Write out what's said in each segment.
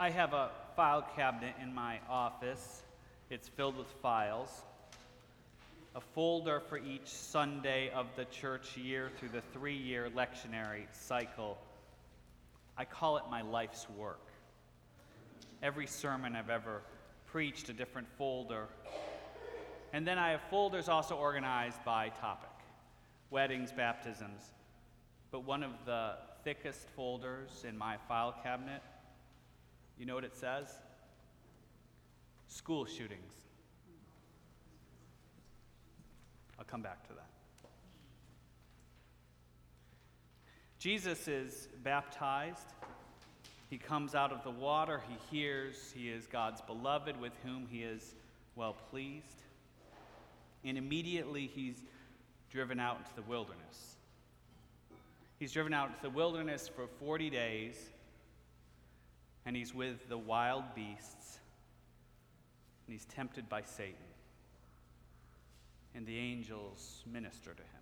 I have a file cabinet in my office. It's filled with files. A folder for each Sunday of the church year through the three year lectionary cycle. I call it my life's work. Every sermon I've ever preached, a different folder. And then I have folders also organized by topic weddings, baptisms. But one of the thickest folders in my file cabinet you know what it says? School shootings. I'll come back to that. Jesus is baptized. He comes out of the water. He hears he is God's beloved with whom he is well pleased. And immediately he's driven out into the wilderness. He's driven out into the wilderness for 40 days and he's with the wild beasts, and he's tempted by Satan. And the angels minister to him.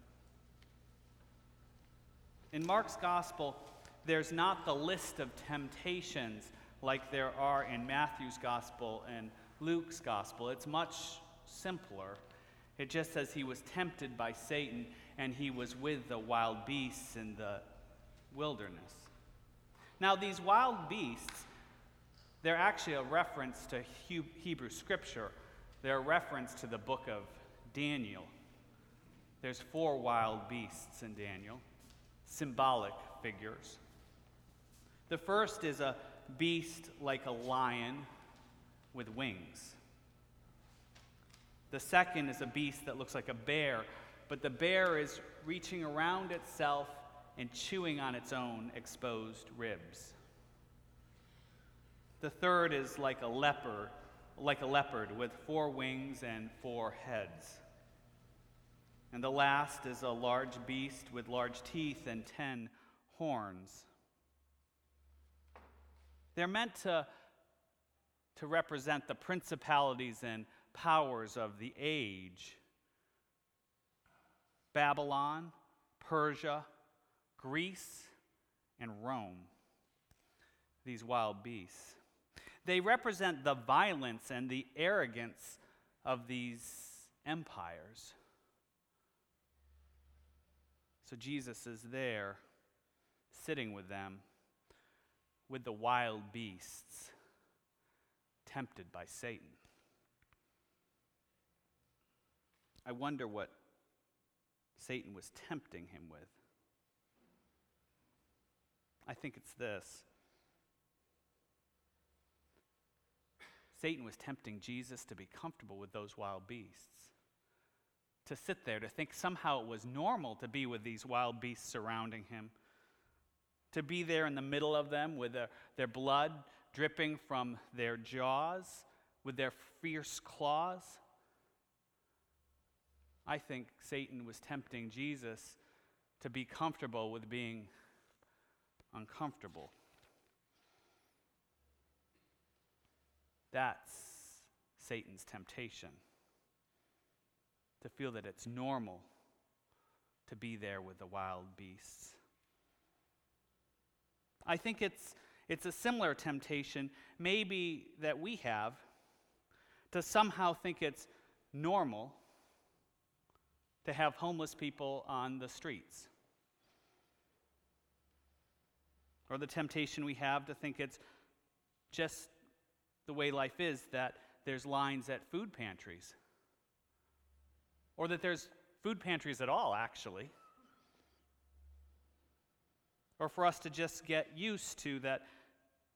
In Mark's gospel, there's not the list of temptations like there are in Matthew's gospel and Luke's gospel. It's much simpler. It just says he was tempted by Satan and he was with the wild beasts in the wilderness. Now, these wild beasts they're actually a reference to Hebrew scripture. They're a reference to the book of Daniel. There's four wild beasts in Daniel, symbolic figures. The first is a beast like a lion with wings. The second is a beast that looks like a bear, but the bear is reaching around itself and chewing on its own exposed ribs. The third is like a leopard, like a leopard with four wings and four heads. And the last is a large beast with large teeth and ten horns. They're meant to, to represent the principalities and powers of the age Babylon, Persia, Greece, and Rome. These wild beasts. They represent the violence and the arrogance of these empires. So Jesus is there, sitting with them, with the wild beasts, tempted by Satan. I wonder what Satan was tempting him with. I think it's this Satan was tempting Jesus to be comfortable with those wild beasts. To sit there, to think somehow it was normal to be with these wild beasts surrounding him. To be there in the middle of them with their, their blood dripping from their jaws, with their fierce claws. I think Satan was tempting Jesus to be comfortable with being uncomfortable. That's Satan's temptation. To feel that it's normal to be there with the wild beasts. I think it's, it's a similar temptation, maybe that we have, to somehow think it's normal to have homeless people on the streets. Or the temptation we have to think it's just the way life is that there's lines at food pantries. Or that there's food pantries at all, actually. Or for us to just get used to that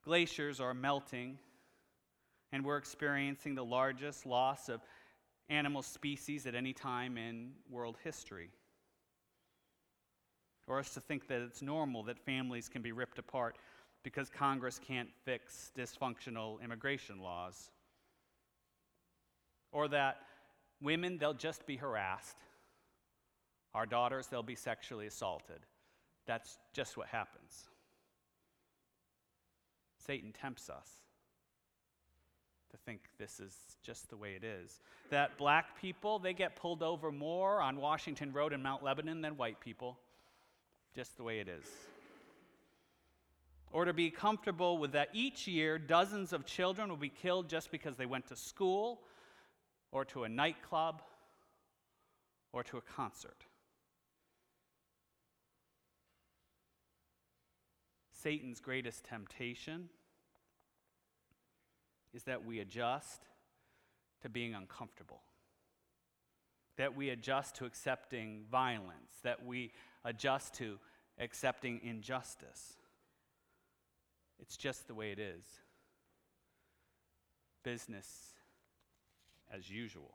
glaciers are melting and we're experiencing the largest loss of animal species at any time in world history. Or us to think that it's normal that families can be ripped apart because Congress can't fix dysfunctional immigration laws. Or that women, they'll just be harassed. Our daughters, they'll be sexually assaulted. That's just what happens. Satan tempts us to think this is just the way it is. That black people, they get pulled over more on Washington Road in Mount Lebanon than white people. Just the way it is. Or to be comfortable with that each year dozens of children will be killed just because they went to school or to a nightclub or to a concert. Satan's greatest temptation is that we adjust to being uncomfortable, that we adjust to accepting violence, that we adjust to accepting injustice. It's just the way it is. Business as usual.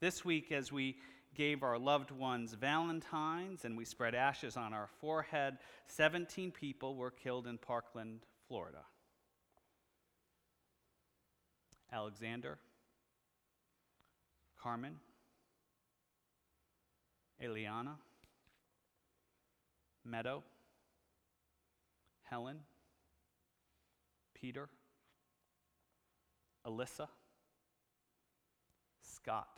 This week, as we gave our loved ones Valentines and we spread ashes on our forehead, 17 people were killed in Parkland, Florida. Alexander, Carmen, Eliana, Meadow, Helen, Peter, Alyssa, Scott,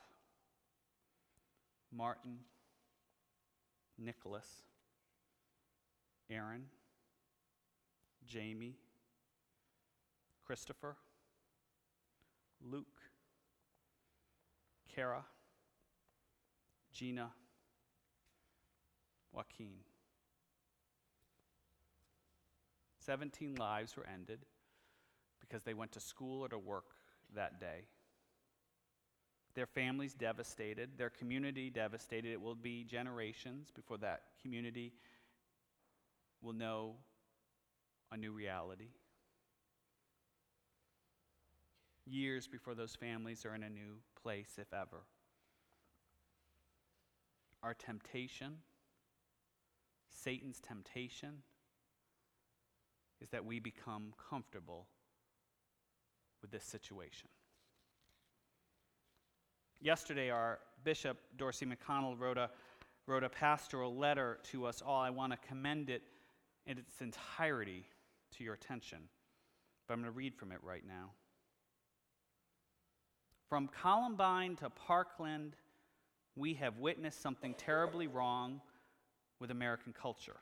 Martin, Nicholas, Aaron, Jaime, Christopher, Luke, Cara, Gina, Joaquin. 17 lives were ended because they went to school or to work that day. Their families devastated, their community devastated. It will be generations before that community will know a new reality. Years before those families are in a new place, if ever. Our temptation, Satan's temptation, is that we become comfortable with this situation. Yesterday, our Bishop, Dorsey McConnell, wrote a, wrote a pastoral letter to us all. I want to commend it in its entirety to your attention, but I'm going to read from it right now. From Columbine to Parkland, we have witnessed something terribly wrong with American culture.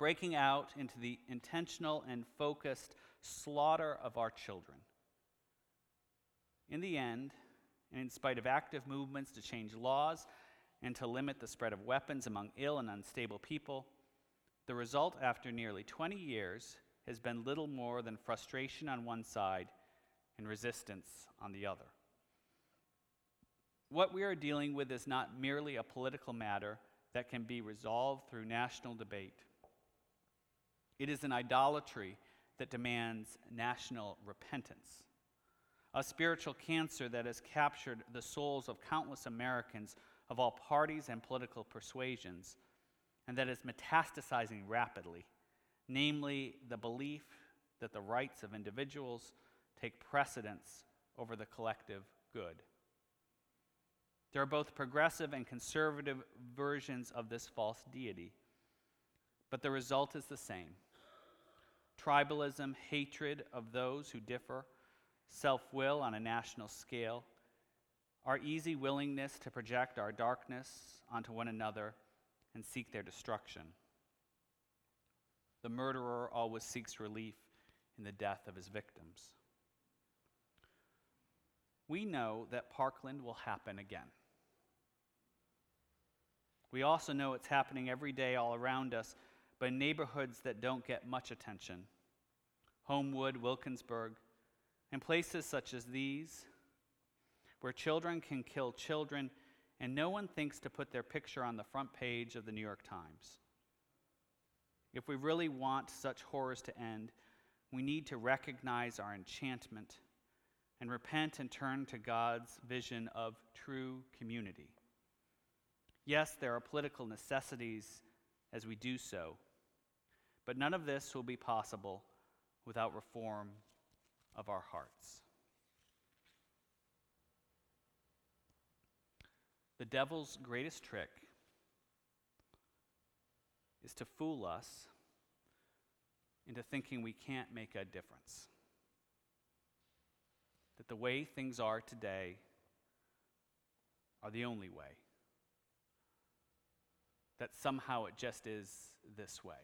Breaking out into the intentional and focused slaughter of our children. In the end, and in spite of active movements to change laws and to limit the spread of weapons among ill and unstable people, the result after nearly 20 years has been little more than frustration on one side and resistance on the other. What we are dealing with is not merely a political matter that can be resolved through national debate. It is an idolatry that demands national repentance a spiritual cancer that has captured the souls of countless Americans of all parties and political persuasions, and that is metastasizing rapidly, namely the belief that the rights of individuals take precedence over the collective good. There are both progressive and conservative versions of this false deity, but the result is the same tribalism, hatred of those who differ self will on a national scale, our easy willingness to project our darkness onto one another and seek their destruction. The murderer always seeks relief in the death of his victims. We know that Parkland will happen again. We also know it's happening every day all around us, in neighborhoods that don't get much attention Homewood, Wilkinsburg, and places such as these, where children can kill children and no one thinks to put their picture on the front page of the New York Times. If we really want such horrors to end, we need to recognize our enchantment and repent and turn to God's vision of true community. Yes, there are political necessities as we do so, but none of this will be possible without reform of our hearts. The devil's greatest trick is to fool us into thinking we can't make a difference. That the way things are today are the only way. that somehow it just is this way.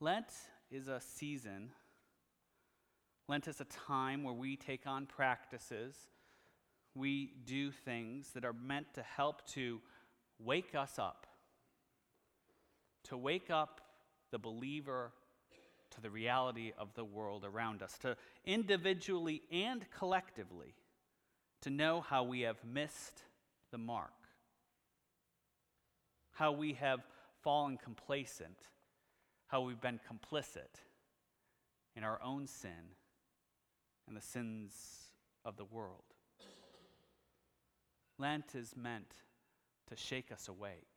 Lent is a season, Lent is a time where we take on practices, we do things that are meant to help to wake us up, to wake up the believer to the reality of the world around us, to individually and collectively to know how we have missed the mark, how we have fallen complacent, how we've been complicit in our own sin and the sins of the world. Lent is meant to shake us awake.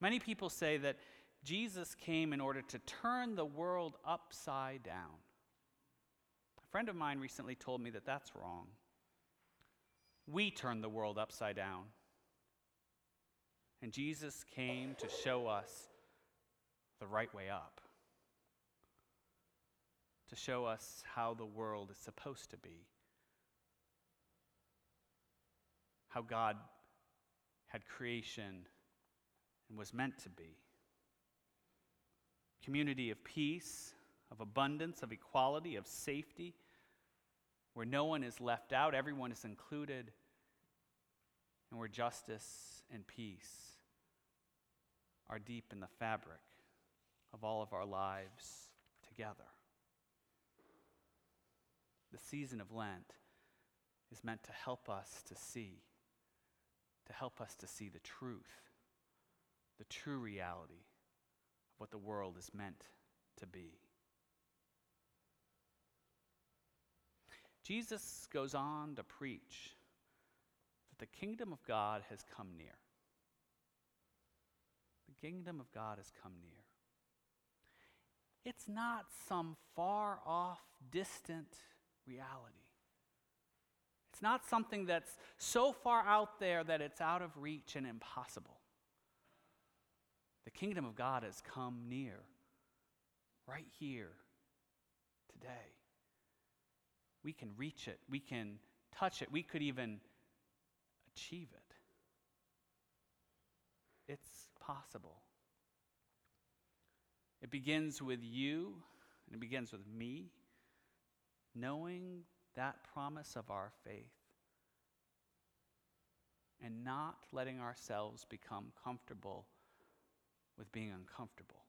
Many people say that Jesus came in order to turn the world upside down. A friend of mine recently told me that that's wrong. We turn the world upside down. And Jesus came to show us the right way up, to show us how the world is supposed to be, how God had creation and was meant to be. Community of peace, of abundance, of equality, of safety, where no one is left out, everyone is included, and where justice and peace are deep in the fabric of all of our lives together. The season of Lent is meant to help us to see, to help us to see the truth, the true reality of what the world is meant to be. Jesus goes on to preach that the kingdom of God has come near. The kingdom of God has come near. It's not some far off, distant reality. It's not something that's so far out there that it's out of reach and impossible. The kingdom of God has come near, right here, today. We can reach it, we can touch it, we could even achieve it. It's possible. It begins with you, and it begins with me, knowing that promise of our faith and not letting ourselves become comfortable with being uncomfortable.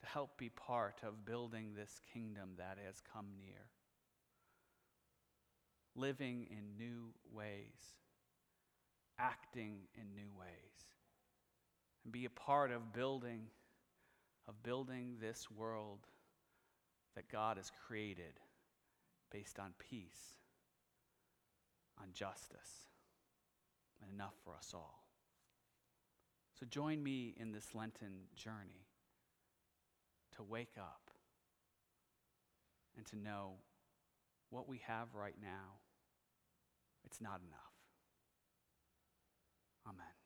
To help be part of building this kingdom that has come near. Living in new ways, acting in new ways and be a part of building of building this world that God has created based on peace, on justice, and enough for us all. So join me in this Lenten journey to wake up and to know what we have right now, it's not enough. Amen.